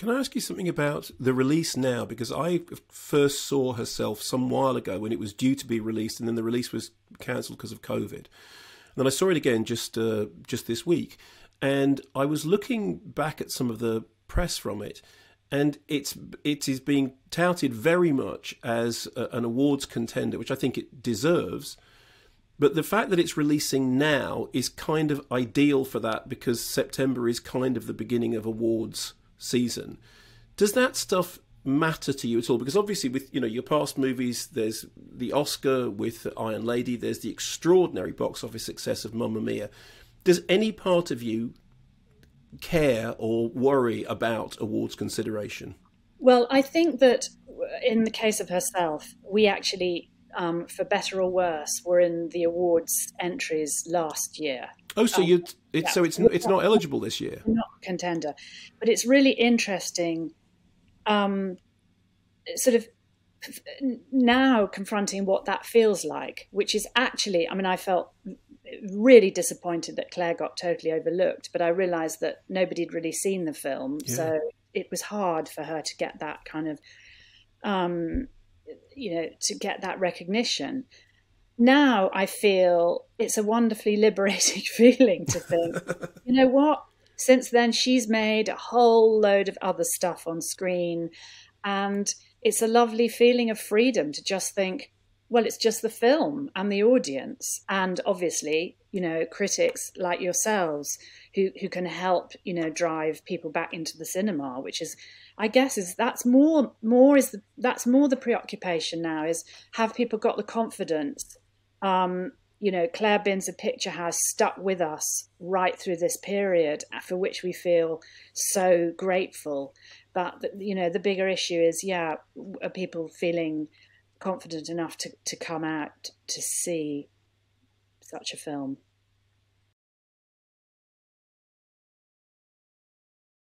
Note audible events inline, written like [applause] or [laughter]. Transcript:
Can I ask you something about the release now? Because I first saw herself some while ago when it was due to be released, and then the release was cancelled because of COVID. And then I saw it again just uh, just this week, and I was looking back at some of the press from it, and it's it is being touted very much as a, an awards contender, which I think it deserves. But the fact that it's releasing now is kind of ideal for that because September is kind of the beginning of awards season. Does that stuff matter to you at all? Because obviously, with you know your past movies, there's the Oscar with Iron Lady, there's the extraordinary box office success of Mamma Mia. Does any part of you care or worry about awards consideration? Well, I think that in the case of herself, we actually, um, for better or worse, were in the awards entries last year. Oh, so um, you it's yeah. so it's it's not eligible this year. Not contender, but it's really interesting. Um, sort of now confronting what that feels like, which is actually, I mean, I felt really disappointed that Clare got totally overlooked, but I realised that nobody had really seen the film, yeah. so it was hard for her to get that kind of, um, you know, to get that recognition now I feel it's a wonderfully liberating [laughs] feeling to think, you know what? Since then, she's made a whole load of other stuff on screen. And it's a lovely feeling of freedom to just think, well, it's just the film and the audience. And obviously, you know, critics like yourselves who, who can help, you know, drive people back into the cinema, which is, I guess, is that's more, more is the, that's more the preoccupation now is have people got the confidence um, you know, Clare Binns a Picture has stuck with us right through this period, for which we feel so grateful. But you know, the bigger issue is, yeah, are people feeling confident enough to, to come out to see such a film?